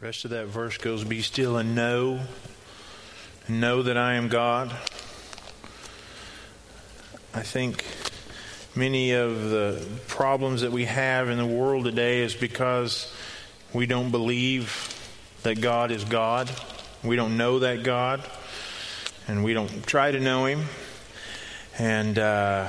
Rest of that verse goes, Be still and know, and know that I am God. I think many of the problems that we have in the world today is because we don't believe that God is God. We don't know that God, and we don't try to know Him. And uh,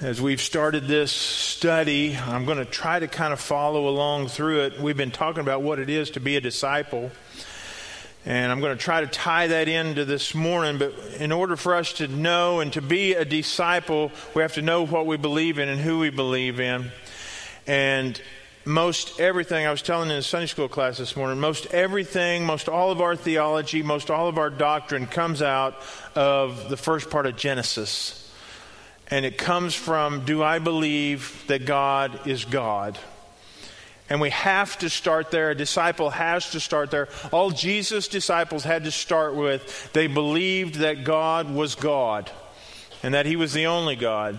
as we've started this study, I'm going to try to kind of follow along through it. We've been talking about what it is to be a disciple. And I'm going to try to tie that into this morning. But in order for us to know and to be a disciple, we have to know what we believe in and who we believe in. And most everything, I was telling in the Sunday school class this morning, most everything, most all of our theology, most all of our doctrine comes out of the first part of Genesis. And it comes from do I believe that God is God? And we have to start there. A disciple has to start there. All Jesus' disciples had to start with, they believed that God was God and that He was the only God.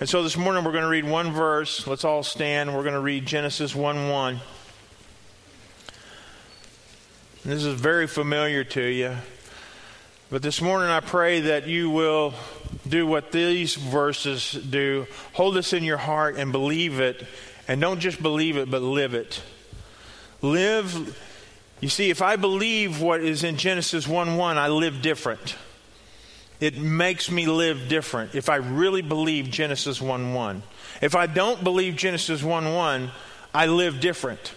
And so this morning we're going to read one verse. Let's all stand. We're going to read Genesis 1 1. This is very familiar to you. But this morning I pray that you will do what these verses do. Hold this in your heart and believe it. And don't just believe it, but live it. Live. You see, if I believe what is in Genesis 1 1, I live different. It makes me live different if I really believe Genesis 1 1. If I don't believe Genesis 1 1, I live different.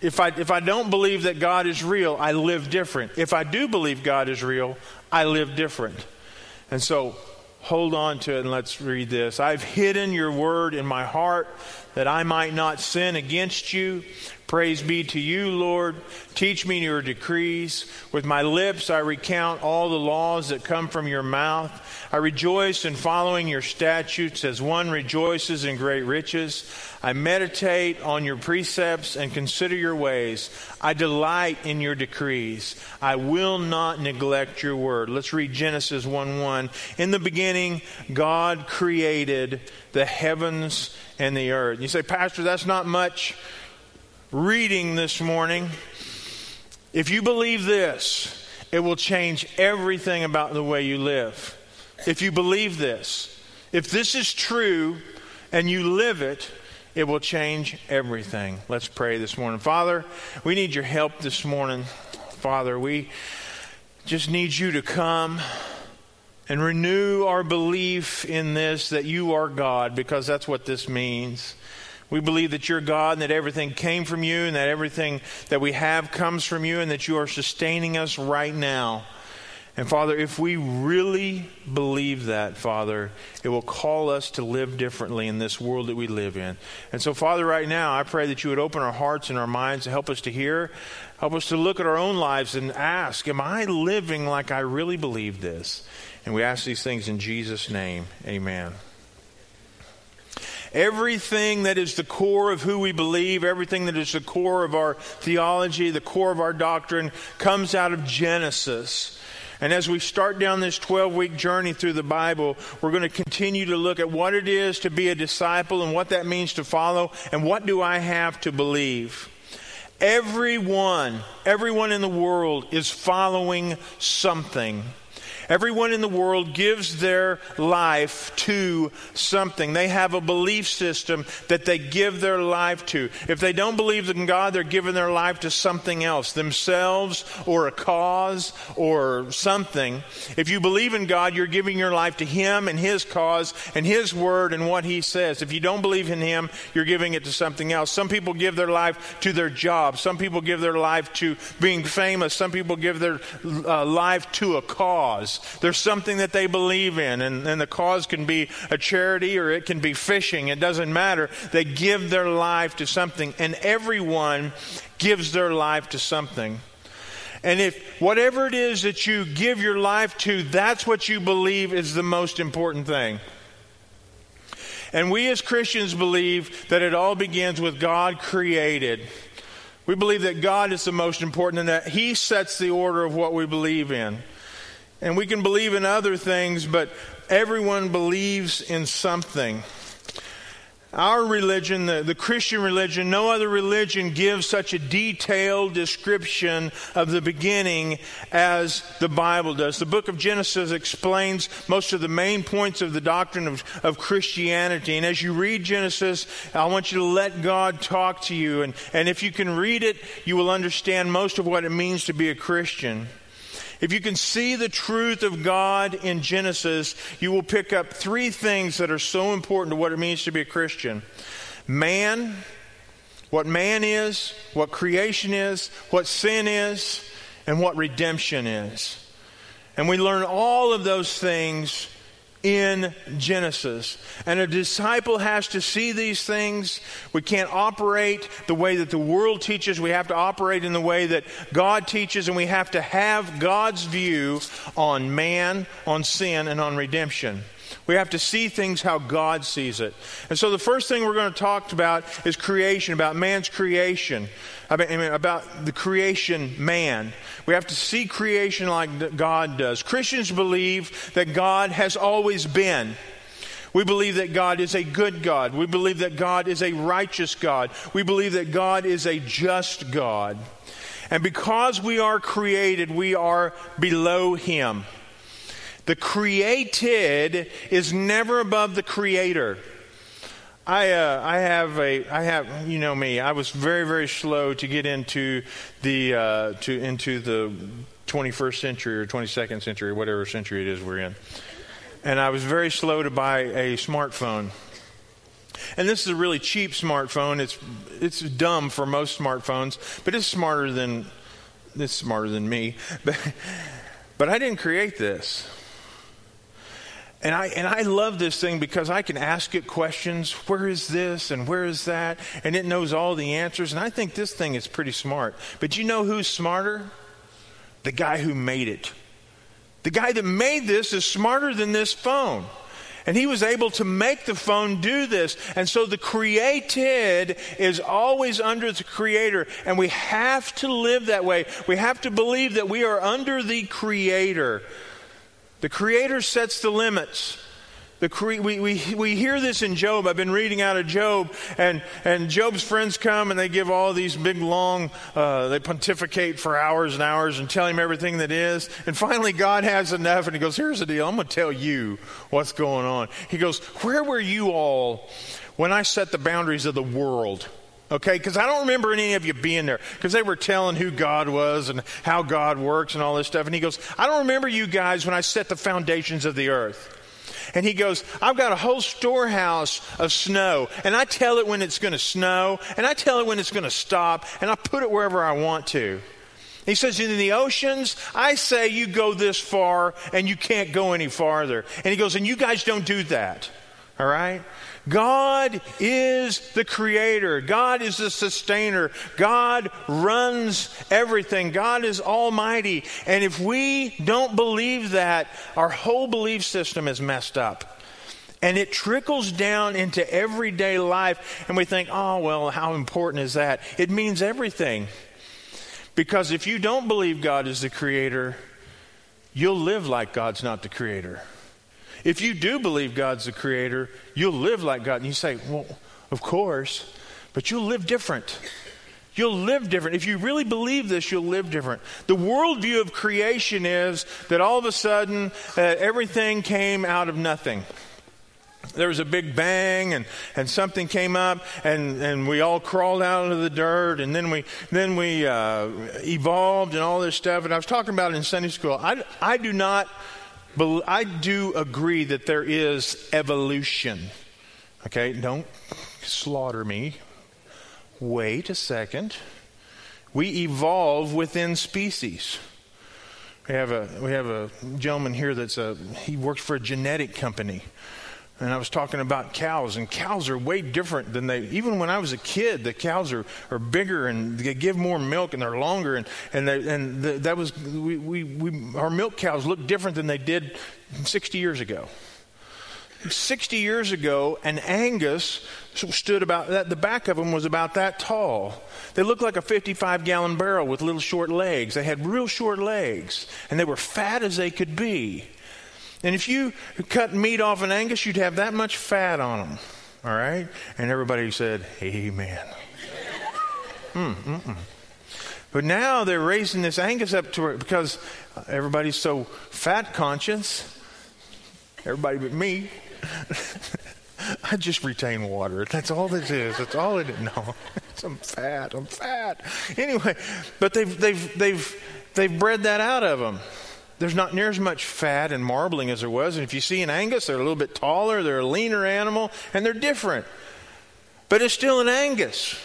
If I, if I don't believe that God is real, I live different. If I do believe God is real, I live different. And so hold on to it and let's read this. I've hidden your word in my heart that I might not sin against you. Praise be to you, Lord. Teach me your decrees. With my lips I recount all the laws that come from your mouth. I rejoice in following your statutes as one rejoices in great riches. I meditate on your precepts and consider your ways. I delight in your decrees. I will not neglect your word. Let's read Genesis 1 1. In the beginning, God created the heavens and the earth. You say, Pastor, that's not much reading this morning. If you believe this, it will change everything about the way you live. If you believe this, if this is true and you live it, it will change everything. Let's pray this morning. Father, we need your help this morning. Father, we just need you to come and renew our belief in this that you are God, because that's what this means. We believe that you're God and that everything came from you and that everything that we have comes from you and that you are sustaining us right now. And Father, if we really believe that, Father, it will call us to live differently in this world that we live in. And so, Father, right now, I pray that you would open our hearts and our minds to help us to hear, help us to look at our own lives and ask, Am I living like I really believe this? And we ask these things in Jesus' name. Amen. Everything that is the core of who we believe, everything that is the core of our theology, the core of our doctrine, comes out of Genesis. And as we start down this 12 week journey through the Bible, we're going to continue to look at what it is to be a disciple and what that means to follow and what do I have to believe. Everyone, everyone in the world is following something. Everyone in the world gives their life to something. They have a belief system that they give their life to. If they don't believe in God, they're giving their life to something else, themselves or a cause or something. If you believe in God, you're giving your life to Him and His cause and His word and what He says. If you don't believe in Him, you're giving it to something else. Some people give their life to their job. Some people give their life to being famous. Some people give their uh, life to a cause. There's something that they believe in, and, and the cause can be a charity or it can be fishing. It doesn't matter. They give their life to something, and everyone gives their life to something. And if whatever it is that you give your life to, that's what you believe is the most important thing. And we as Christians believe that it all begins with God created. We believe that God is the most important and that He sets the order of what we believe in. And we can believe in other things, but everyone believes in something. our religion, the, the Christian religion, no other religion gives such a detailed description of the beginning as the Bible does. The book of Genesis explains most of the main points of the doctrine of, of Christianity. And as you read Genesis, I want you to let God talk to you. And, and if you can read it, you will understand most of what it means to be a Christian. If you can see the truth of God in Genesis, you will pick up three things that are so important to what it means to be a Christian man, what man is, what creation is, what sin is, and what redemption is. And we learn all of those things in Genesis. And a disciple has to see these things. We can't operate the way that the world teaches. We have to operate in the way that God teaches, and we have to have God's view on man, on sin, and on redemption. We have to see things how God sees it. And so the first thing we're going to talk about is creation, about man's creation, I mean, about the creation man. We have to see creation like God does. Christians believe that God has always been. We believe that God is a good God. We believe that God is a righteous God. We believe that God is a just God. And because we are created, we are below Him. The created is never above the creator. I, uh, I have a, I have, you know me. I was very, very slow to get into the, uh, to into the 21st century or 22nd century, whatever century it is we're in. And I was very slow to buy a smartphone. And this is a really cheap smartphone. It's, it's dumb for most smartphones, but it's smarter than, it's smarter than me. But, but I didn't create this. And I, and I love this thing because I can ask it questions. Where is this and where is that? And it knows all the answers. And I think this thing is pretty smart. But you know who's smarter? The guy who made it. The guy that made this is smarter than this phone. And he was able to make the phone do this. And so the created is always under the creator. And we have to live that way. We have to believe that we are under the creator. The Creator sets the limits. The cre- we, we, we hear this in Job. I've been reading out of Job, and, and Job's friends come and they give all these big, long, uh, they pontificate for hours and hours and tell him everything that is. And finally, God has enough, and he goes, Here's the deal. I'm going to tell you what's going on. He goes, Where were you all when I set the boundaries of the world? Okay, because I don't remember any of you being there because they were telling who God was and how God works and all this stuff. And he goes, I don't remember you guys when I set the foundations of the earth. And he goes, I've got a whole storehouse of snow, and I tell it when it's going to snow, and I tell it when it's going to stop, and I put it wherever I want to. He says, In the oceans, I say you go this far, and you can't go any farther. And he goes, And you guys don't do that. All right? God is the creator. God is the sustainer. God runs everything. God is almighty. And if we don't believe that, our whole belief system is messed up. And it trickles down into everyday life. And we think, oh, well, how important is that? It means everything. Because if you don't believe God is the creator, you'll live like God's not the creator. If you do believe God's the creator, you'll live like God. And you say, well, of course, but you'll live different. You'll live different. If you really believe this, you'll live different. The worldview of creation is that all of a sudden uh, everything came out of nothing. There was a big bang and, and something came up and, and we all crawled out of the dirt and then we, then we uh, evolved and all this stuff. And I was talking about it in Sunday school. I, I do not but I do agree that there is evolution. Okay, don't slaughter me. Wait a second. We evolve within species. We have a we have a gentleman here that's a he works for a genetic company and I was talking about cows, and cows are way different than they, even when I was a kid, the cows are, are bigger and they give more milk and they're longer. And, and, they, and the, that was, we, we, we, our milk cows look different than they did 60 years ago. 60 years ago, an Angus stood about that, the back of them was about that tall. They looked like a 55 gallon barrel with little short legs. They had real short legs, and they were fat as they could be. And if you cut meat off an Angus, you'd have that much fat on them. All right? And everybody said, Amen. mm. But now they're raising this Angus up to it because everybody's so fat conscious. Everybody but me. I just retain water. That's all this is. That's all it is. No, I'm fat. I'm fat. Anyway, but they've they've they've they've bred that out of them. There's not near as much fat and marbling as there was. And if you see an Angus, they're a little bit taller. They're a leaner animal, and they're different. But it's still an Angus.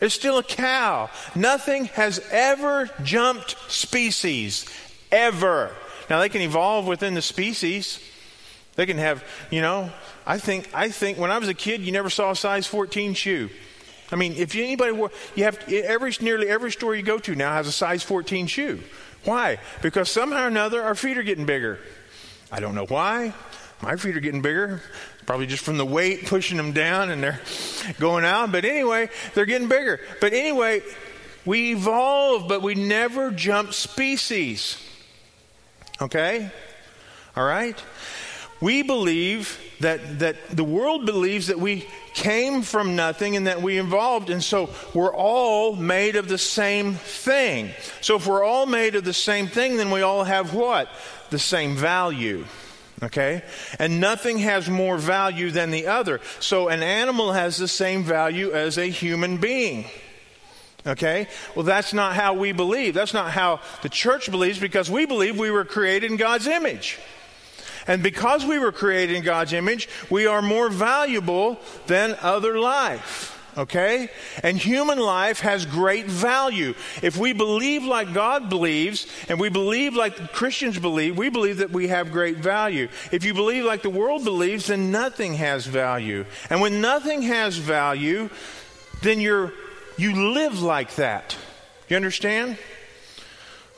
It's still a cow. Nothing has ever jumped species, ever. Now they can evolve within the species. They can have, you know, I think I think when I was a kid, you never saw a size 14 shoe. I mean, if anybody wore, you have every nearly every store you go to now has a size 14 shoe. Why? Because somehow or another our feet are getting bigger. I don't know why. My feet are getting bigger. Probably just from the weight pushing them down and they're going out. But anyway, they're getting bigger. But anyway, we evolve, but we never jump species. Okay? All right? We believe that, that the world believes that we came from nothing and that we evolved, and so we're all made of the same thing. So if we're all made of the same thing, then we all have what? The same value. Okay? And nothing has more value than the other. So an animal has the same value as a human being. Okay? Well, that's not how we believe. That's not how the church believes because we believe we were created in God's image. And because we were created in God's image, we are more valuable than other life. Okay? And human life has great value. If we believe like God believes, and we believe like Christians believe, we believe that we have great value. If you believe like the world believes, then nothing has value. And when nothing has value, then you're, you live like that. You understand?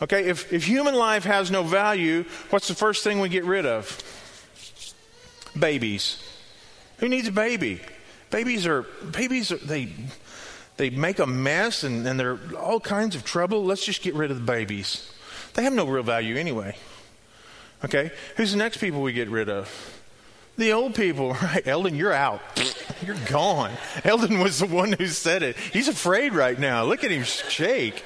Okay, if, if human life has no value, what's the first thing we get rid of? Babies. Who needs a baby? Babies are, babies are, they, they make a mess and, and they're all kinds of trouble. Let's just get rid of the babies. They have no real value anyway. Okay, who's the next people we get rid of? The old people, right? Eldon, you're out. You're gone. Eldon was the one who said it. He's afraid right now. Look at him shake.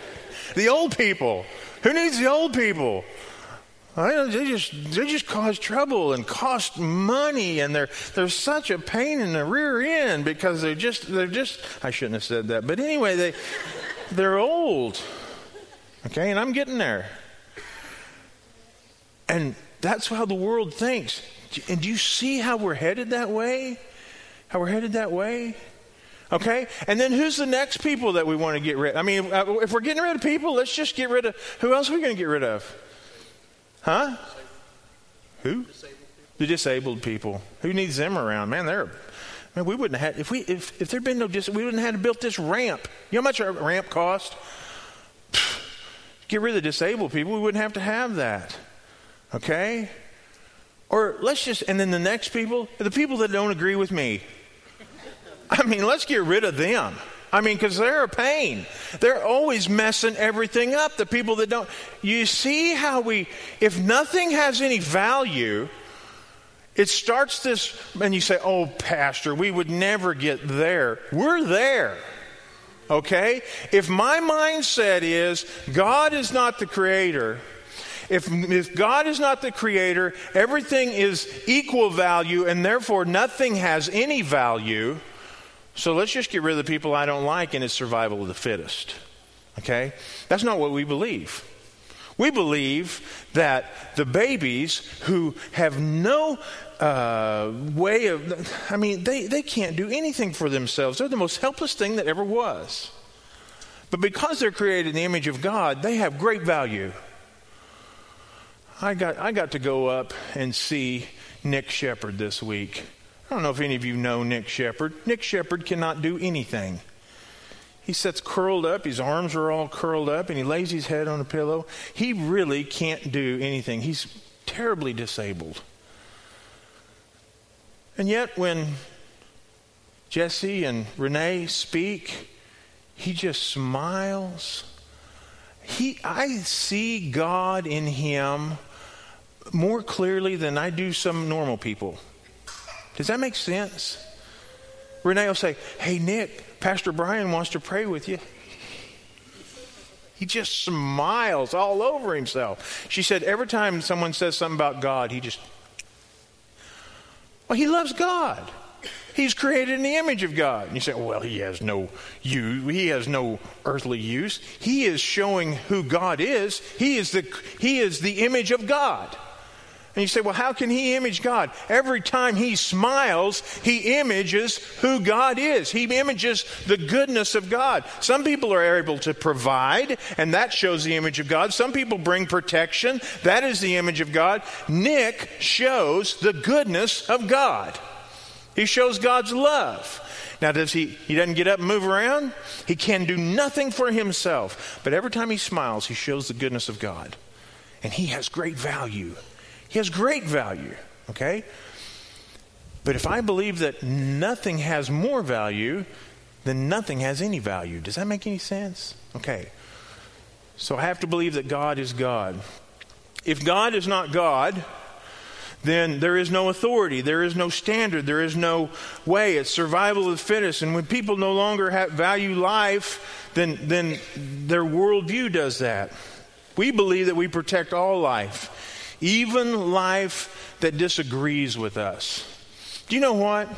The old people. Who needs the old people? They just they just cause trouble and cost money, and they're they're such a pain in the rear end because they're just they're just I shouldn't have said that, but anyway they they're old, okay, and I'm getting there, and that's how the world thinks. And do you see how we're headed that way? How we're headed that way? Okay? And then who's the next people that we want to get rid of? I mean, uh, if we're getting rid of people, let's just get rid of who else are we going to get rid of? Huh? Who? The disabled people. Who needs them around? Man, they're man, we wouldn't have had if we if, if there'd been no dis we wouldn't have to build this ramp. You know how much a ramp cost? Get rid of the disabled people, we wouldn't have to have that. Okay? Or let's just and then the next people, the people that don't agree with me. I mean, let's get rid of them. I mean, because they're a pain. They're always messing everything up. The people that don't. You see how we, if nothing has any value, it starts this, and you say, oh, Pastor, we would never get there. We're there. Okay? If my mindset is God is not the creator, if, if God is not the creator, everything is equal value, and therefore nothing has any value so let's just get rid of the people I don't like and it's survival of the fittest. Okay? That's not what we believe. We believe that the babies who have no uh, way of, I mean, they, they can't do anything for themselves. They're the most helpless thing that ever was. But because they're created in the image of God, they have great value. I got, I got to go up and see Nick Shepard this week. I don't know if any of you know Nick Shepard. Nick Shepard cannot do anything. He sits curled up, his arms are all curled up, and he lays his head on a pillow. He really can't do anything. He's terribly disabled. And yet, when Jesse and Renee speak, he just smiles. He, I see God in him more clearly than I do some normal people. Does that make sense? Renee will say, Hey, Nick, Pastor Brian wants to pray with you. He just smiles all over himself. She said, Every time someone says something about God, he just, well, he loves God. He's created in the image of God. And you say, well, he has no use. He has no earthly use. He is showing who God is. He is the, he is the image of God. And you say, well, how can he image God? Every time he smiles, he images who God is. He images the goodness of God. Some people are able to provide, and that shows the image of God. Some people bring protection. That is the image of God. Nick shows the goodness of God. He shows God's love. Now, does he, he doesn't get up and move around? He can do nothing for himself. But every time he smiles, he shows the goodness of God. And he has great value. He has great value, okay? But if I believe that nothing has more value, then nothing has any value. Does that make any sense? Okay. So I have to believe that God is God. If God is not God, then there is no authority, there is no standard, there is no way. It's survival of the fittest. And when people no longer have value life, then, then their worldview does that. We believe that we protect all life, even life that disagrees with us. Do you know what?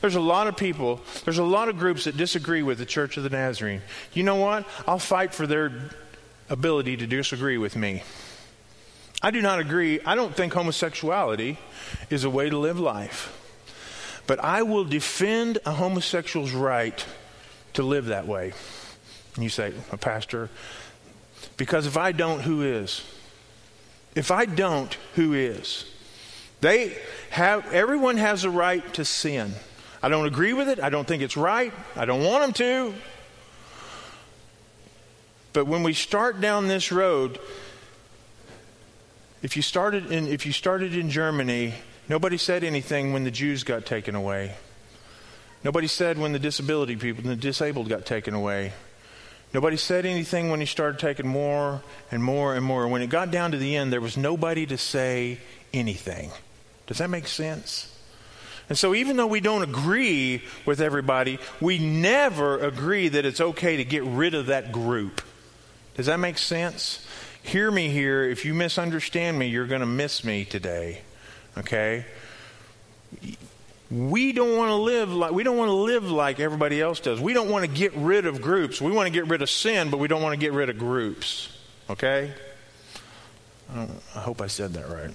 There's a lot of people, there's a lot of groups that disagree with the Church of the Nazarene. You know what? I'll fight for their ability to disagree with me. I do not agree. I don't think homosexuality is a way to live life. But I will defend a homosexual's right to live that way. And you say, a pastor, because if I don't, who is? If I don't, who is? They have, everyone has a right to sin. I don't agree with it. I don't think it's right. I don't want them to. But when we start down this road, if you started in, if you started in Germany, nobody said anything when the Jews got taken away. Nobody said when the disability people, the disabled got taken away. Nobody said anything when he started taking more and more and more. When it got down to the end, there was nobody to say anything. Does that make sense? And so, even though we don't agree with everybody, we never agree that it's okay to get rid of that group. Does that make sense? hear me here. If you misunderstand me, you're going to miss me today. Okay? We don't want to live like we don't want to live like everybody else does. We don't want to get rid of groups. We want to get rid of sin, but we don't want to get rid of groups. Okay? I, I hope I said that right.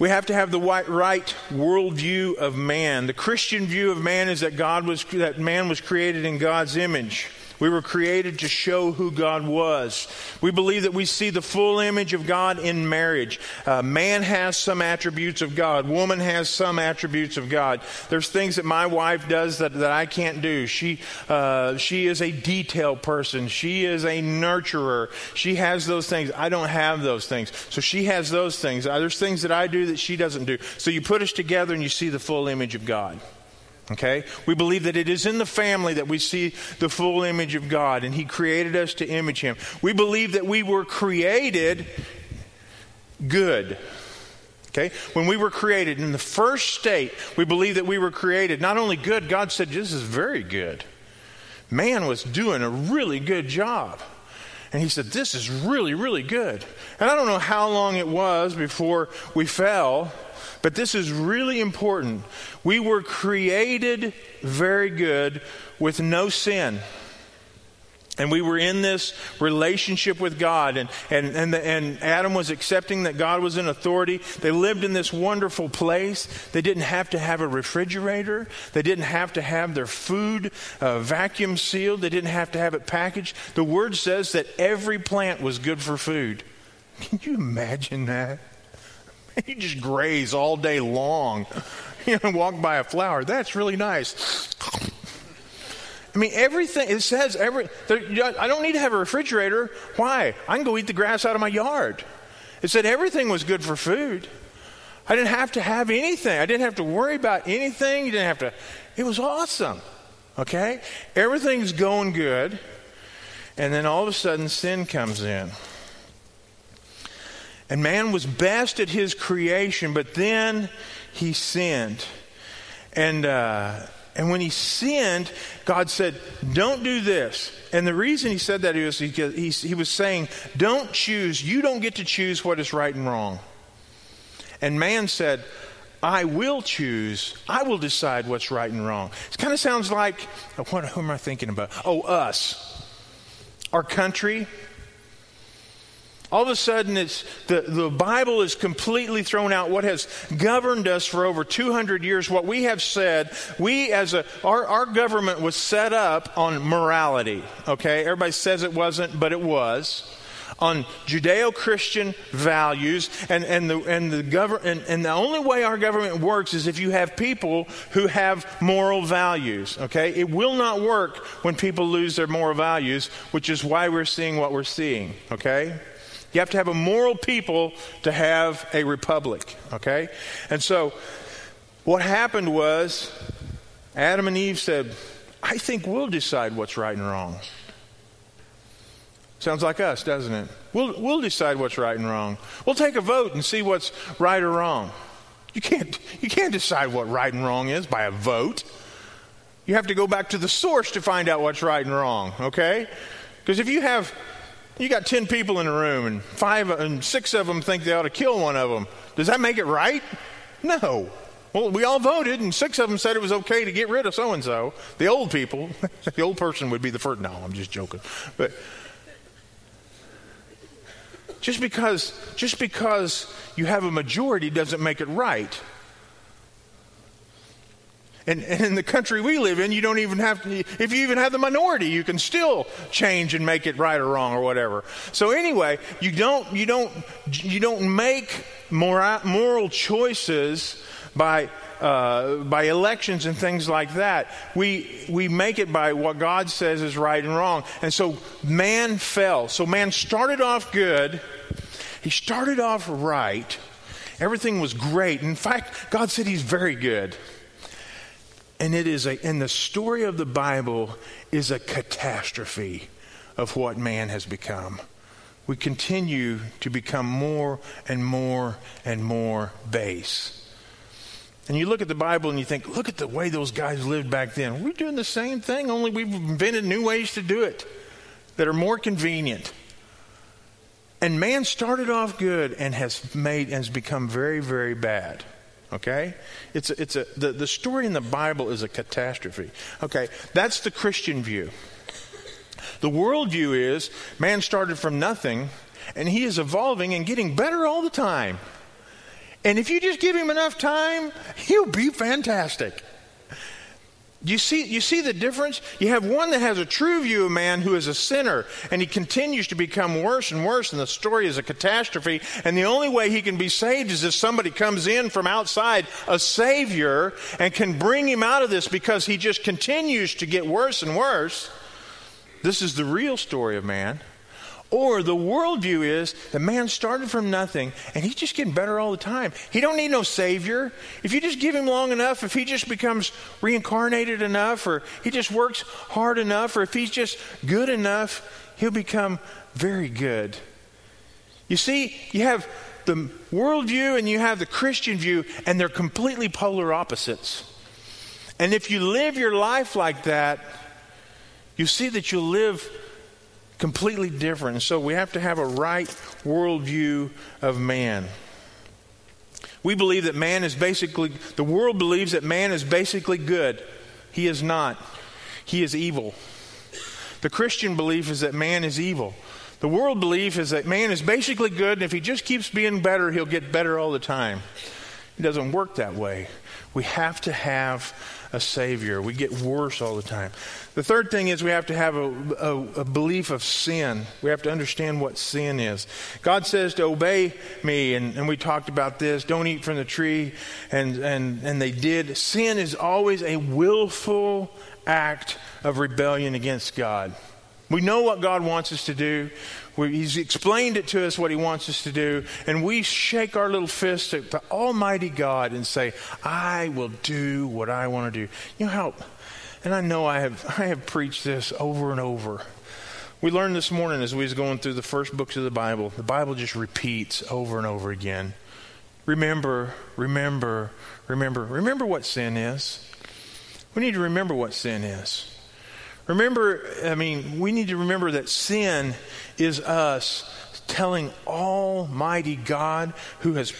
We have to have the right worldview of man. The Christian view of man is that God was that man was created in God's image. We were created to show who God was. We believe that we see the full image of God in marriage. Uh, man has some attributes of God, woman has some attributes of God. There's things that my wife does that, that I can't do. She, uh, she is a detail person, she is a nurturer. She has those things. I don't have those things. So she has those things. There's things that I do that she doesn't do. So you put us together and you see the full image of God. Okay? We believe that it is in the family that we see the full image of God, and He created us to image Him. We believe that we were created good. Okay? When we were created in the first state, we believe that we were created not only good, God said, This is very good. Man was doing a really good job. And he said, This is really, really good. And I don't know how long it was before we fell, but this is really important. We were created very good with no sin. And we were in this relationship with God, and, and, and, the, and Adam was accepting that God was in authority. They lived in this wonderful place. They didn't have to have a refrigerator, they didn't have to have their food uh, vacuum sealed, they didn't have to have it packaged. The word says that every plant was good for food. Can you imagine that? You just graze all day long. You know, walk by a flower. That's really nice. I mean, everything, it says, every, I don't need to have a refrigerator. Why? I can go eat the grass out of my yard. It said everything was good for food. I didn't have to have anything. I didn't have to worry about anything. You didn't have to, it was awesome. Okay? Everything's going good. And then all of a sudden, sin comes in. And man was best at his creation, but then he sinned. And, uh, and when he sinned, God said, Don't do this. And the reason he said that is because he, he was saying, Don't choose, you don't get to choose what is right and wrong. And man said, I will choose, I will decide what's right and wrong. It kind of sounds like, what, who am I thinking about? Oh, us. Our country, all of a sudden, it's, the, the Bible is completely thrown out. What has governed us for over 200 years, what we have said, we as a, our, our government was set up on morality, okay? Everybody says it wasn't, but it was. On Judeo Christian values, and, and, the, and, the govern, and, and the only way our government works is if you have people who have moral values, okay? It will not work when people lose their moral values, which is why we're seeing what we're seeing, okay? You have to have a moral people to have a republic, okay? And so what happened was Adam and Eve said, I think we'll decide what's right and wrong. Sounds like us, doesn't it? We'll, we'll decide what's right and wrong. We'll take a vote and see what's right or wrong. You can't, you can't decide what right and wrong is by a vote. You have to go back to the source to find out what's right and wrong, okay? Because if you have you got 10 people in a room and five and six of them think they ought to kill one of them. Does that make it right? No. Well, we all voted, and six of them said it was okay to get rid of so and so. The old people, the old person would be the first. No, I'm just joking. But just because, just because you have a majority doesn't make it right. And, and, in the country we live in, you don't even have to, if you even have the minority, you can still change and make it right or wrong or whatever. So anyway, you don't, you don't, you don't make moral, choices by, uh, by elections and things like that. We, we make it by what God says is right and wrong. And so man fell. So man started off good. He started off right. Everything was great. In fact, God said he's very good. And it is a, and the story of the Bible is a catastrophe of what man has become. We continue to become more and more and more base. And you look at the Bible and you think, look at the way those guys lived back then. We're doing the same thing, only we've invented new ways to do it that are more convenient. And man started off good and has made and has become very, very bad. Okay? It's a, it's a, the, the story in the Bible is a catastrophe. Okay, that's the Christian view. The worldview is man started from nothing and he is evolving and getting better all the time. And if you just give him enough time, he'll be fantastic. You see, you see the difference? You have one that has a true view of man who is a sinner, and he continues to become worse and worse, and the story is a catastrophe. And the only way he can be saved is if somebody comes in from outside, a Savior, and can bring him out of this because he just continues to get worse and worse. This is the real story of man. Or the worldview is the man started from nothing and he's just getting better all the time. He don't need no savior. If you just give him long enough, if he just becomes reincarnated enough or he just works hard enough or if he's just good enough, he'll become very good. You see, you have the worldview and you have the Christian view and they're completely polar opposites. And if you live your life like that, you see that you'll live completely different. And so we have to have a right worldview of man. We believe that man is basically, the world believes that man is basically good. He is not, he is evil. The Christian belief is that man is evil. The world belief is that man is basically good, and if he just keeps being better, he'll get better all the time. It doesn't work that way. We have to have a Savior. We get worse all the time. The third thing is we have to have a, a, a, belief of sin. We have to understand what sin is. God says to obey me, and, and we talked about this don't eat from the tree, and, and, and they did. Sin is always a willful act of rebellion against God. We know what God wants us to do. We, he's explained it to us what He wants us to do, and we shake our little fist at the Almighty God and say, I will do what I want to do. You know how, and I know I have, I have preached this over and over. We learned this morning as we was going through the first books of the Bible, the Bible just repeats over and over again. remember, remember, remember. Remember what sin is. We need to remember what sin is. Remember, I mean, we need to remember that sin is us telling Almighty God who has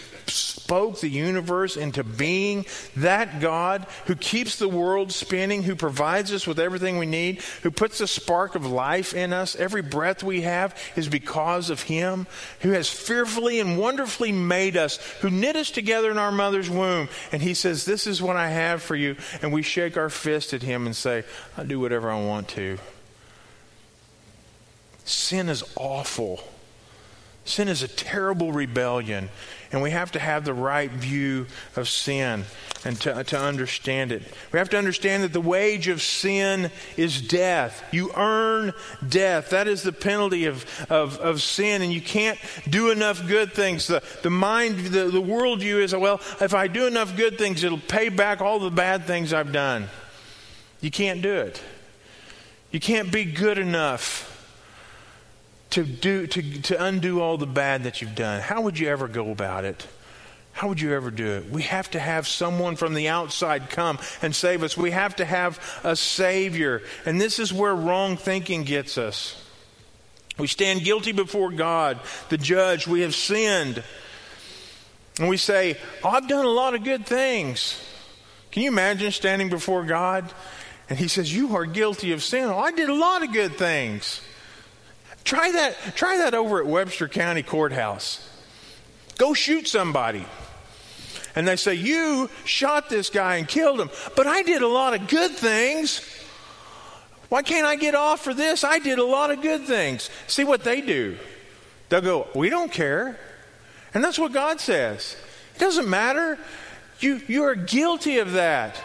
spoke the universe into being, that God who keeps the world spinning, who provides us with everything we need, who puts a spark of life in us, every breath we have is because of Him, who has fearfully and wonderfully made us, who knit us together in our mother's womb. And He says, This is what I have for you. And we shake our fist at Him and say, I'll do whatever I want to. Sin is awful. Sin is a terrible rebellion, and we have to have the right view of sin and to, to understand it. We have to understand that the wage of sin is death. You earn death. That is the penalty of, of, of sin, and you can't do enough good things. The, the mind, the, the worldview is, well, if I do enough good things, it'll pay back all the bad things I've done. You can't do it. You can't be good enough to, do, to, to undo all the bad that you've done. How would you ever go about it? How would you ever do it? We have to have someone from the outside come and save us. We have to have a Savior. And this is where wrong thinking gets us. We stand guilty before God, the judge. We have sinned. And we say, oh, I've done a lot of good things. Can you imagine standing before God? And He says, You are guilty of sin. Oh, I did a lot of good things. Try that, try that over at Webster County Courthouse. Go shoot somebody. And they say, You shot this guy and killed him, but I did a lot of good things. Why can't I get off for this? I did a lot of good things. See what they do. They'll go, We don't care. And that's what God says. It doesn't matter. You, you are guilty of that.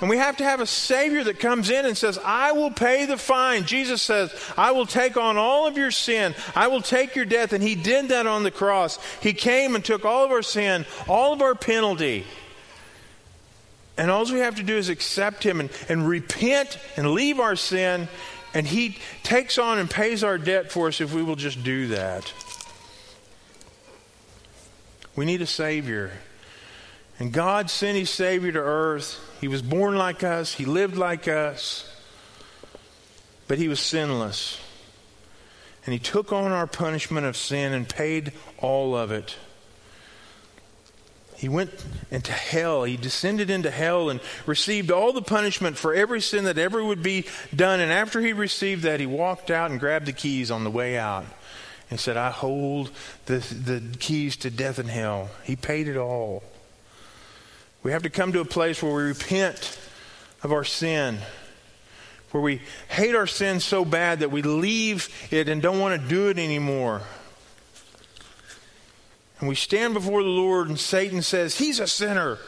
And we have to have a Savior that comes in and says, I will pay the fine. Jesus says, I will take on all of your sin. I will take your death. And He did that on the cross. He came and took all of our sin, all of our penalty. And all we have to do is accept Him and, and repent and leave our sin. And He takes on and pays our debt for us if we will just do that. We need a Savior. And God sent His Savior to earth. He was born like us, He lived like us, but He was sinless. And He took on our punishment of sin and paid all of it. He went into hell. He descended into hell and received all the punishment for every sin that ever would be done. And after he received that, he walked out and grabbed the keys on the way out and said, I hold the, the keys to death and hell. He paid it all. We have to come to a place where we repent of our sin, where we hate our sin so bad that we leave it and don't want to do it anymore. And we stand before the Lord, and Satan says, He's a sinner.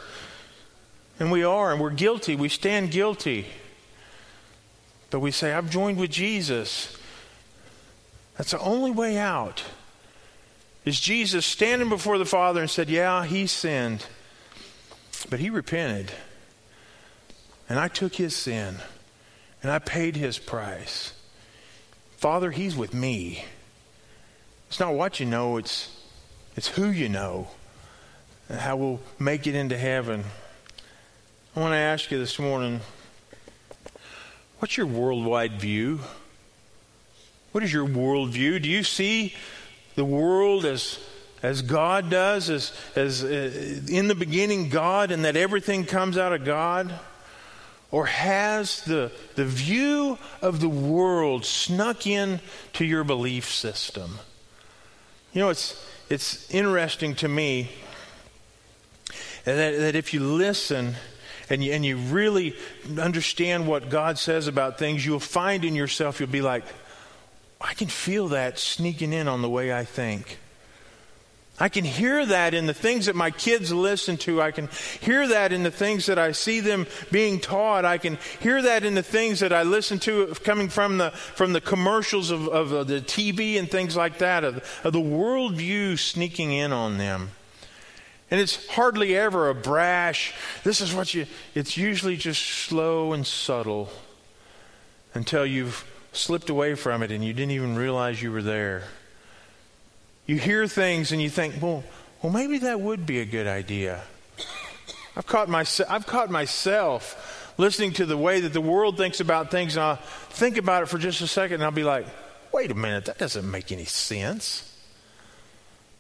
And we are, and we're guilty. We stand guilty. But we say, I've joined with Jesus. That's the only way out. Is Jesus standing before the Father and said, Yeah, he sinned. But he repented. And I took his sin and I paid his price. Father, he's with me. It's not what you know, it's, it's who you know and how we'll make it into heaven. I want to ask you this morning what's your worldwide view? What is your worldview? Do you see the world as as God does, as, as uh, in the beginning God, and that everything comes out of God? Or has the, the view of the world snuck in to your belief system? You know, it's, it's interesting to me that, that if you listen and you, and you really understand what God says about things, you'll find in yourself, you'll be like, I can feel that sneaking in on the way I think. I can hear that in the things that my kids listen to. I can hear that in the things that I see them being taught. I can hear that in the things that I listen to coming from the, from the commercials of, of the TV and things like that, of, of the worldview sneaking in on them. And it's hardly ever a brash, this is what you, it's usually just slow and subtle until you've slipped away from it and you didn't even realize you were there. You hear things and you think, well, well, maybe that would be a good idea. I've caught, my, I've caught myself listening to the way that the world thinks about things, and I'll think about it for just a second, and I'll be like, wait a minute, that doesn't make any sense.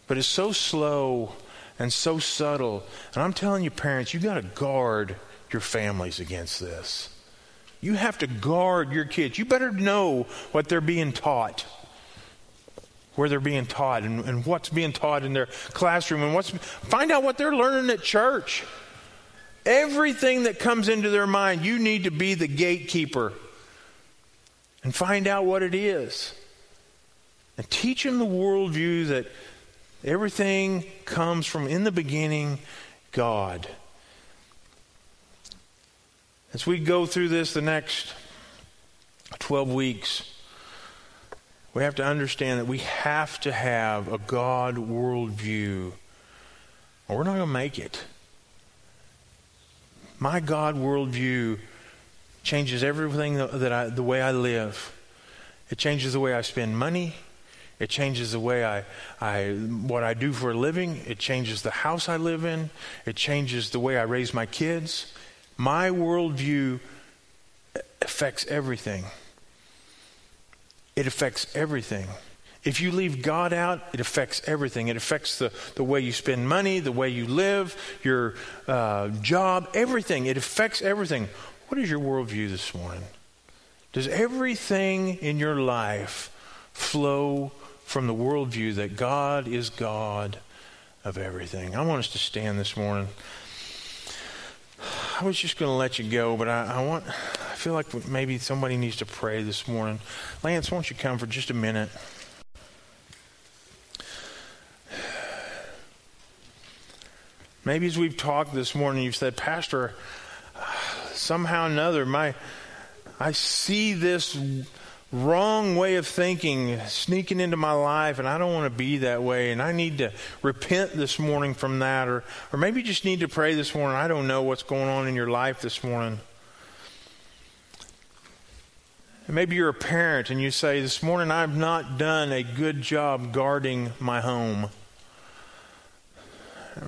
But it's so slow and so subtle. And I'm telling you, parents, you got to guard your families against this. You have to guard your kids. You better know what they're being taught, where they're being taught, and, and what's being taught in their classroom, and what's find out what they're learning at church. Everything that comes into their mind, you need to be the gatekeeper and find out what it is. And teach them the worldview that everything comes from, in the beginning, God. As we go through this the next 12 weeks, we have to understand that we have to have a God worldview, or we're not going to make it. My God worldview changes everything that I, the way I live. It changes the way I spend money. It changes the way I, I, what I do for a living. It changes the house I live in. It changes the way I raise my kids. My worldview affects everything. It affects everything. If you leave God out, it affects everything. It affects the, the way you spend money, the way you live, your uh, job, everything. It affects everything. What is your worldview this morning? Does everything in your life flow from the worldview that God is God of everything? I want us to stand this morning. I was just going to let you go, but I, I, want, I feel like maybe somebody needs to pray this morning. Lance, won't you come for just a minute? Maybe as we've talked this morning, you've said, Pastor, somehow or another, my, I see this wrong way of thinking sneaking into my life, and I don't want to be that way, and I need to repent this morning from that, or, or maybe you just need to pray this morning. I don't know what's going on in your life this morning. Maybe you're a parent and you say, This morning I've not done a good job guarding my home.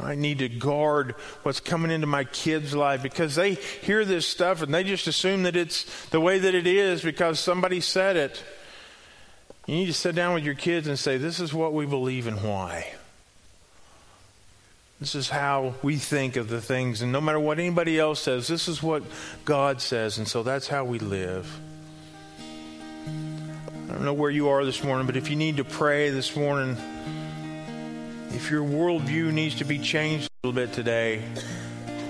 I need to guard what's coming into my kids' life because they hear this stuff and they just assume that it's the way that it is because somebody said it. You need to sit down with your kids and say, This is what we believe and why. This is how we think of the things. And no matter what anybody else says, this is what God says. And so that's how we live. I don't know where you are this morning, but if you need to pray this morning, if your worldview needs to be changed a little bit today,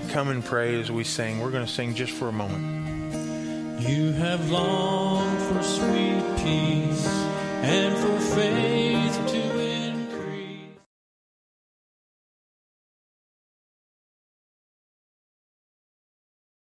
come and pray as we sing. We're going to sing just for a moment. You have longed for sweet peace and for faith to